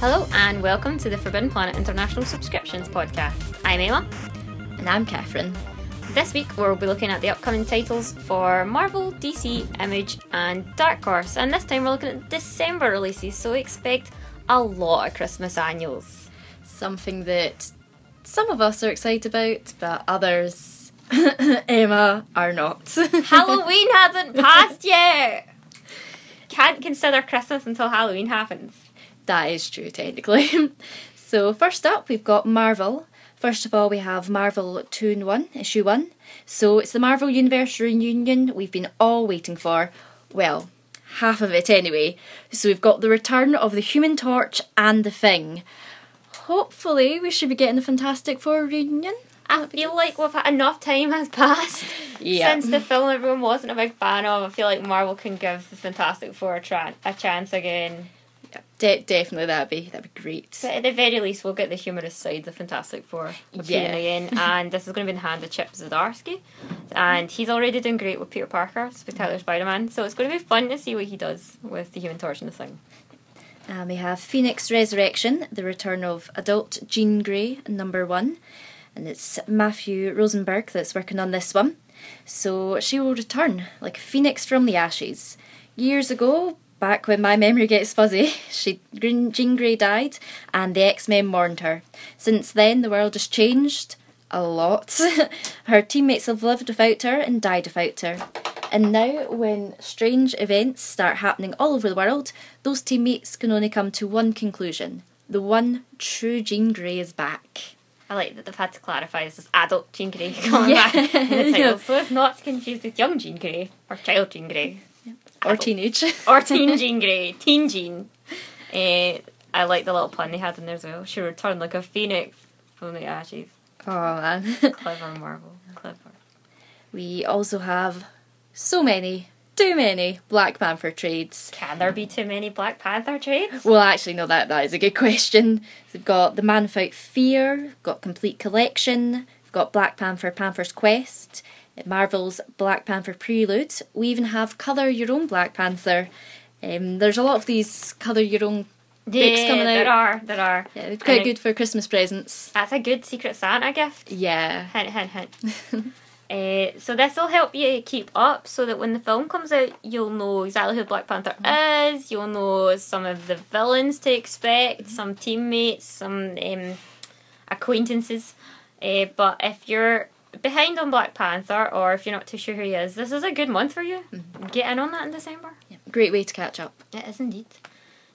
Hello and welcome to the Forbidden Planet International Subscriptions Podcast. I'm Emma. And I'm Catherine. This week we'll be looking at the upcoming titles for Marvel, DC, Image, and Dark Horse, and this time we're looking at December releases, so expect a lot of Christmas annuals. Something that some of us are excited about, but others, Emma, are not. Halloween hasn't passed yet! Can't consider Christmas until Halloween happens. That is true, technically. so, first up, we've got Marvel. First of all, we have Marvel 2 in 1, issue 1. So, it's the Marvel Universe reunion we've been all waiting for. Well, half of it anyway. So, we've got the return of the Human Torch and the Thing. Hopefully, we should be getting the Fantastic Four reunion. I feel like we've had enough time has passed Yeah. since the film everyone wasn't a big fan of. I feel like Marvel can give the Fantastic Four a, a chance again. De- definitely, that'd be that'd be great. But at the very least, we'll get the humorous side of the Fantastic Four appearing Yeah. again. And this is going to be in the hand of Chip Zdarsky. And he's already doing great with Peter Parker, Spectacular mm-hmm. Spider Man. So it's going to be fun to see what he does with the Human Torch and the Thing. And we have Phoenix Resurrection, the return of adult Jean Grey, number one. And it's Matthew Rosenberg that's working on this one. So she will return like a phoenix from the ashes. Years ago, back when my memory gets fuzzy, she Jean Grey died and the X Men mourned her. Since then, the world has changed a lot. her teammates have lived without her and died without her. And now, when strange events start happening all over the world, those teammates can only come to one conclusion. The one true Jean Grey is back. I like that they've had to clarify this is adult Jean Grey coming Yeah. back in the title, Yeah. so it's not confused with young Jean Grey or child Jean Grey Or teenage. or teen Jean Grey, teen Jean. Uh, I like the little pun they had in there as well. She returned like a phoenix from the ashes. oh man. Clever Marvel, clever. we also have so many, too many Black Panther trades. Can there be too many Black Panther trades? Well, actually, no, that, that is a good question. We've got The Man Without Fear, got Complete Collection, we've got Black Panther Panther's Quest, Marvel's Black Panther Prelude. We even have Colour Your Own Black Panther. Um, there's a lot of these Colour Your Own books coming out. there are, there are. Yeah, it's quite And good for Christmas presents. That's a good Secret Santa gift. Yeah. Hint, hint, hint. Uh, so this will help you keep up so that when the film comes out you'll know exactly who Black Panther is you'll know some of the villains to expect some teammates some um, acquaintances uh, but if you're behind on Black Panther or if you're not too sure who he is this is a good month for you get in on that in December yeah. Great way to catch up. it is indeed.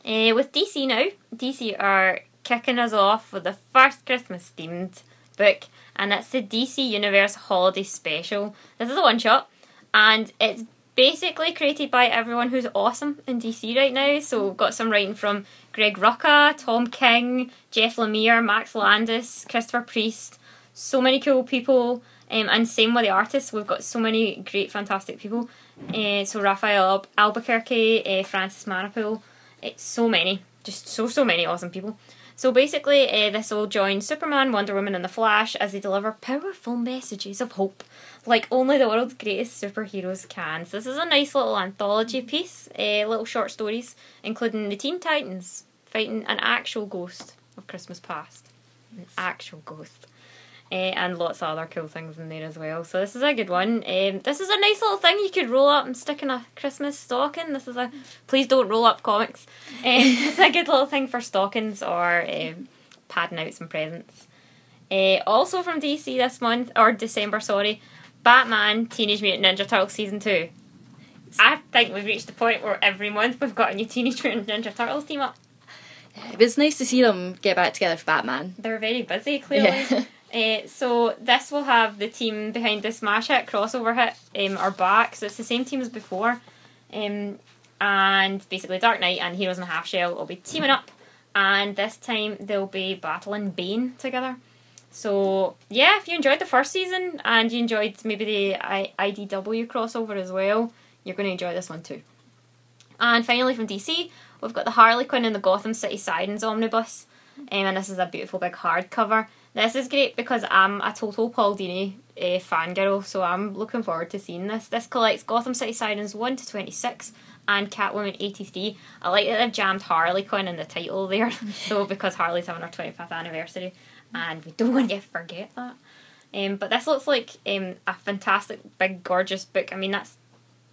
Uh, with DC now, DC are kicking us off with the first Christmas themed book, and it's the DC Universe Holiday Special. This is a one shot, and it's basically created by everyone who's awesome in DC right now. So we've got some writing from Greg Rucka, Tom King, Jeff Lemire, Max Landis, Christopher Priest. So many cool people, um, and same with the artists. We've got so many great, fantastic people. Uh, so Rafael Al- Albuquerque, uh, Francis Manapul, it's so many, just so so many awesome people. So basically, uh, this will join Superman, Wonder Woman, and the Flash as they deliver powerful messages of hope, like only the world's greatest superheroes can. So this is a nice little anthology piece, little short stories, including the Teen Titans fighting an actual ghost of Christmas past, an actual ghost. Uh, and lots of other cool things in there as well. So this is a good one. Um, this is a nice little thing you could roll up and stick in a Christmas stocking. This is a please don't roll up comics. Um, it's a good little thing for stockings or um, padding out some presents. Uh, also from DC this month or December, sorry, Batman Teenage Mutant Ninja Turtles season two. I think we've reached the point where every month we've got a new Teenage Mutant Ninja Turtles team up. It was nice to see them get back together for Batman. They're very busy, clearly. Yeah. Uh, so this will have the team behind the smash hit crossover hit um, are back. So it's the same team as before, um, and basically Dark Knight and Heroes in a Half Shell will be teaming up, and this time they'll be battling Bane together. So yeah, if you enjoyed the first season and you enjoyed maybe the I- IDW crossover as well, you're going to enjoy this one too. And finally from DC, we've got the Harley Quinn and the Gotham City Sirens omnibus. Um, and this is a beautiful big hardcover. This is great because I'm a total Paul Dini uh, fangirl, so I'm looking forward to seeing this. This collects Gotham City Sirens 1 to 26, and Catwoman 83. I like that they've jammed Harley Quinn in the title there, though, because Harley's having her 25th anniversary, and we don't want to forget that. Um, but this looks like um, a fantastic, big, gorgeous book. I mean, that's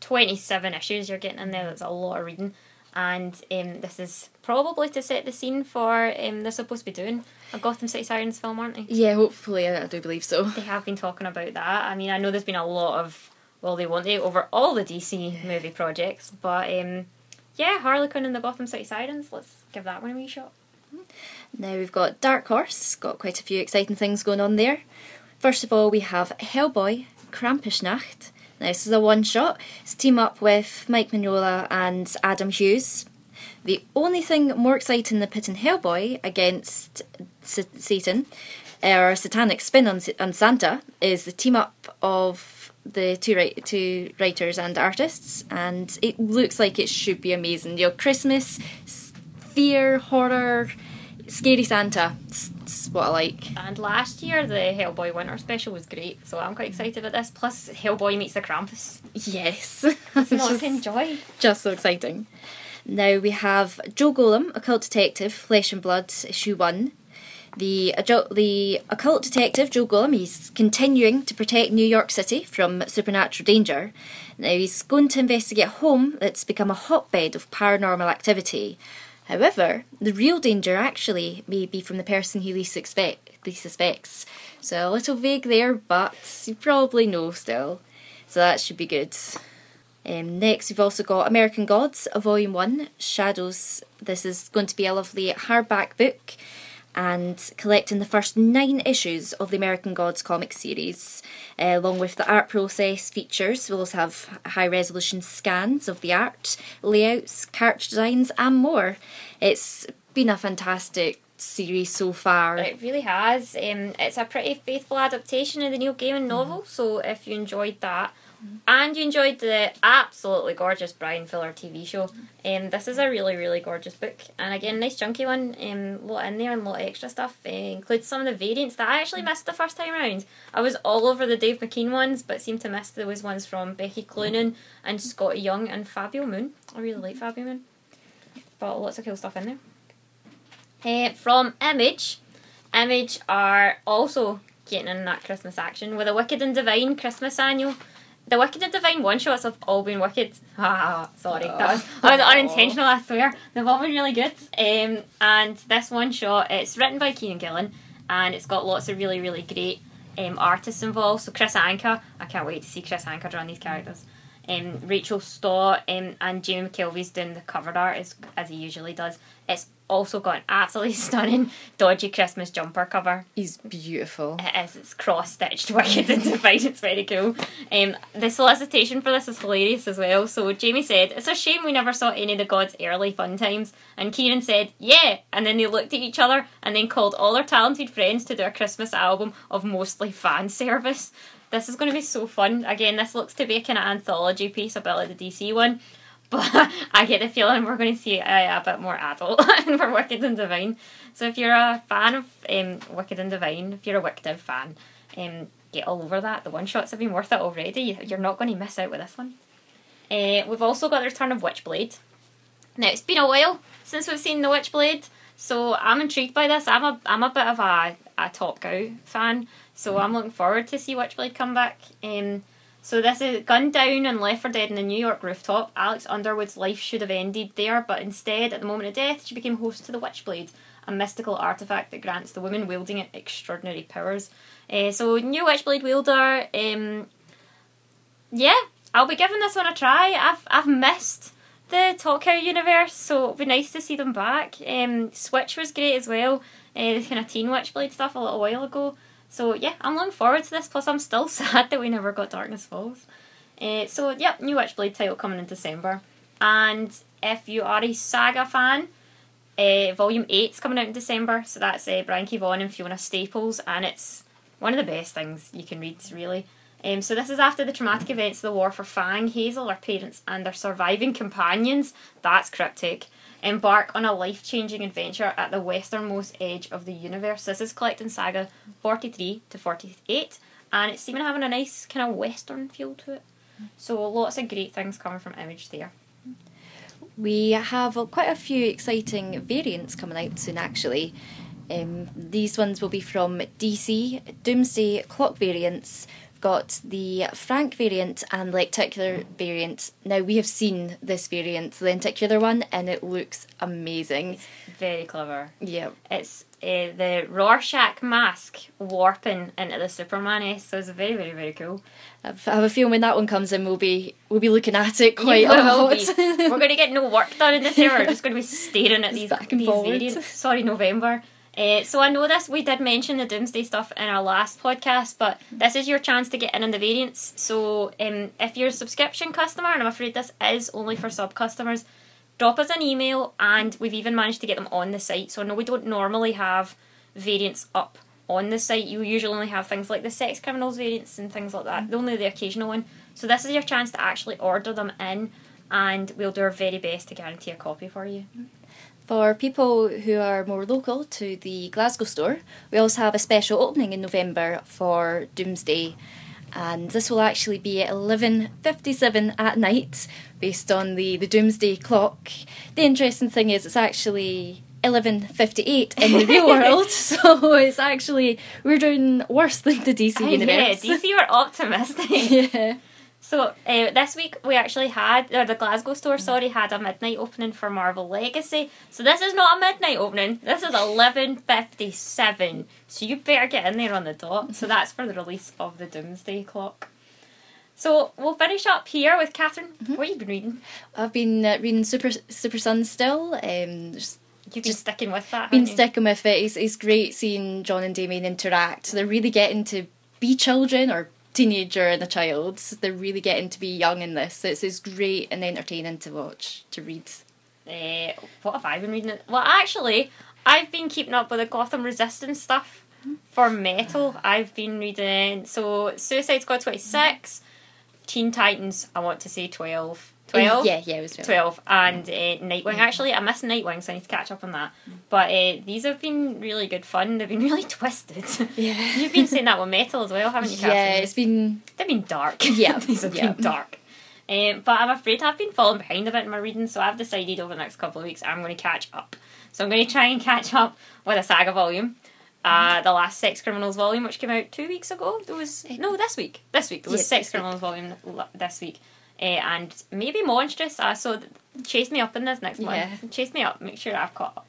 27 issues you're getting in there, that's a lot of reading. And um, this is probably to set the scene for um, they're supposed to be doing a Gotham City Sirens film, aren't they? Yeah, hopefully, I do believe so. They have been talking about that. I mean, I know there's been a lot of well, they want it over all the DC movie projects, but um, yeah, Harley Quinn and the Gotham City Sirens. Let's give that one a wee shot. Now we've got Dark Horse, got quite a few exciting things going on there. First of all, we have Hellboy, Krampusnacht. This is a one shot. It's team up with Mike Mignola and Adam Hughes. The only thing more exciting than pitting Hellboy against S- Satan, or Satanic Spin on, on Santa, is the team up of the two, write- two writers and artists, and it looks like it should be amazing. Your Christmas, fear, horror, scary Santa. It's, it's what I like. And last year, the Hellboy Winter Special was great, so I'm quite excited about this. Plus, Hellboy meets the Krampus. Yes. It's not just, to enjoy. just so exciting. Now we have Joe Golem, Occult Detective, Flesh and Blood, issue one. The, adult, the occult detective Joe Golem, he's continuing to protect New York City from supernatural danger. Now he's going to investigate a home that's become a hotbed of paranormal activity. However, the real danger actually may be from the person he least expect he suspects. So a little vague there, but you probably know still. So that should be good. Um, next, we've also got American Gods, Volume 1, Shadows. This is going to be a lovely hardback book and collecting the first nine issues of the American Gods comic series, uh, along with the art process features. We'll also have high resolution scans of the art, layouts, character designs, and more. It's been a fantastic series so far. It really has. Um, it's a pretty faithful adaptation of the Neil Gaiman novel, so if you enjoyed that, and you enjoyed the absolutely gorgeous Bryan Fuller TV show, um, this is a really, really gorgeous book. And again, nice chunky one, um, lot in there and a lot of extra stuff. Uh, includes some of the variants that I actually missed the first time around. I was all over the Dave McKean ones, but seemed to miss those ones from Becky Cloonan and Skottie Young and Fabio Moon. I really like Fabio Moon. But lots of cool stuff in there. Uh, from Image, Image are also getting in that Christmas action with a Wicked and Divine Christmas annual. The Wicked and Divine one shots have all been wicked. Ah, sorry, that was, that was unintentional. I swear they've all been really good. Um, and this one shot, it's written by Kieron Gillen, and it's got lots of really, really great um, artists involved. So Kris Anka, I can't wait to see Kris Anka draw these characters. Um, Rachel Stott um, and Jamie McKelvie's doing the cover art as, as he usually does. It's also got an absolutely stunning dodgy Christmas jumper cover. He's beautiful. It is. It's cross stitched, wicked and divine. It's very cool. Um, the solicitation for this is hilarious as well. So Jamie said, "It's a shame we never saw any of the gods' early fun times." And Kieron said, "Yeah." And then they looked at each other and then called all their talented friends to do a Christmas album of mostly fan service. This is going to be so fun. Again, this looks to be a kind of anthology piece, a bit like the DC one. But I get the feeling we're going to see a, a bit more adult for Wicked and Divine. So if you're a fan of um, Wicked and Divine, if you're a Wicked fan, um, get all over that. The one shots have been worth it already. You're not going to miss out with this one. Uh, we've also got the return of Witchblade. Now it's been a while since we've seen the Witchblade, so I'm intrigued by this. I'm a I'm a bit of a, a Top Cow fan, so I'm looking forward to see Witchblade come back. Um, so this is gunned down and left for dead in the New York rooftop. Alex Underwood's life should have ended there, but instead, at the moment of death, she became host to the Witchblade, a mystical artifact that grants the woman wielding it extraordinary powers. Uh, so new Witchblade wielder. Um, yeah, I'll be giving this one a try. I've I've missed the Top Cow universe, so it'd be nice to see them back. Um, Switch was great as well. Uh, the kind of teen Witchblade stuff a little while ago. So yeah, I'm looking forward to this. Plus, I'm still sad that we never got Darkness Falls. Uh, so yeah, new Witchblade title coming in December. And if you are a Saga fan, uh, Volume 8's coming out in December. So that's uh, Brian K. Vaughan and Fiona Staples, and it's one of the best things you can read, really. Um, so this is after the traumatic events of the war for Phang, Hazel, her parents, and their surviving companions. That's cryptic. Embark on a life changing adventure at the westernmost edge of the universe. This is collecting saga 43 to 48, and it's to having a nice kind of western feel to it. So lots of great things coming from Image there. We have quite a few exciting variants coming out soon, actually. Um, these ones will be from DC Doomsday Clock variants. Got the Frank variant and lenticular variant. Now, we have seen this variant, the lenticular one, and it looks amazing. Very clever. Yeah. It's uh, the Rorschach mask warping into the Superman S, so it's very, very, very cool. I've- a feeling when that one comes in, we'll be we'll be looking at it quite a lot. We're going to get no work done in this hour. We're just going to be staring at these, back and these variants. Sorry, November. Uh, so I know this. We did mention the Doomsday stuff in our last podcast, but this is your chance to get in on the variants. So um, if you're a subscription customer, and I'm afraid this is only for sub customers, drop us an email, and we've even managed to get them on the site. So no, we don't normally have variants up on the site. You usually only have things like the sex criminals variants and things like that. Only the occasional one. So this is your chance to actually order them in, and we'll do our very best to guarantee a copy for you. For people who are more local to the Glasgow store, we also have a special opening in November for Doomsday. And this will actually be at 11.57 at night, based on the, the Doomsday clock. The interesting thing is it's actually 11.58 in the real world, so it's actually, we're doing worse than the DC yeah, universe. DC were optimistic. yeah. So uh, this week we actually had, or the Glasgow store, sorry, had a midnight opening for Marvel Legacy. So this is not a midnight opening. This is eleven fifty seven. So you better get in there on the dot. So that's for the release of the Doomsday Clock. So we'll finish up here with Catherine. What have you been reading? I've been uh, reading Super Super Sun still. Um, just You've been Just sticking with that. been sticking with it. It's, it's great seeing John and Damien interact. So They're really getting to be children or teenager and a child. They're really getting to be young in this. So It's, it's great and entertaining to watch, to read. Uh, what have I been reading? Well, actually, I've been keeping up with the Gotham Resistance stuff for metal. I've been reading so Suicide Squad twenty six, Teen Titans. I want to say twelve. Twelve. Yeah, yeah, it was 12. 12 and uh, Nightwing. Actually, I missed Nightwing, so I need to catch up on that. But uh, these have been really good fun. They've been really twisted. Yeah. You've been saying that with metal as well, haven't you, Catherine? Yeah, it's been. They've been dark. Yeah, These have yeah. been dark. Um, but I'm afraid I've been falling behind a bit in my reading, so I've decided over the next couple of weeks I'm going to catch up. So I'm going to try and catch up with a saga volume. Uh, the last Sex Criminals volume, which came out two weeks ago. There was no this week. This week there was Yeah, Sex this week. Criminals volume this week, uh, and maybe Monstress. Uh, so th- chase me up in this next Yeah. month. Chase me up. Make sure I've caught up.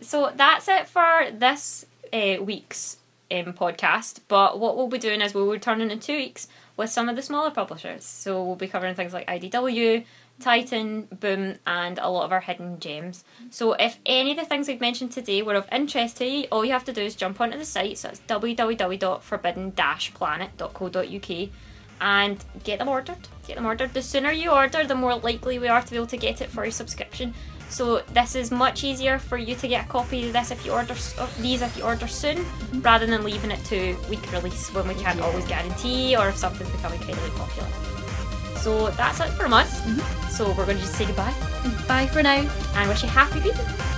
So that's it for this uh, week's um, podcast. But what we'll be doing is we'll return in two weeks with some of the smaller publishers. So we'll be covering things like IDW, Titan, Boom, and a lot of our hidden gems. So if any of the things we've mentioned today were of interest to you, all you have to do is jump onto the site. So it's www.forbidden-planet.co.uk and get them ordered. Get them ordered. The sooner you order, the more likely we are to be able to get it for your subscription. So this is much easier for you to get a copy of this if you order of these if you order soon, mm-hmm. rather than leaving it to week release when we can't Yeah. always guarantee or if something's becoming incredibly popular. So that's it from us. Mm-hmm. So we're going to just say goodbye Bye for now. and wish you happy reading.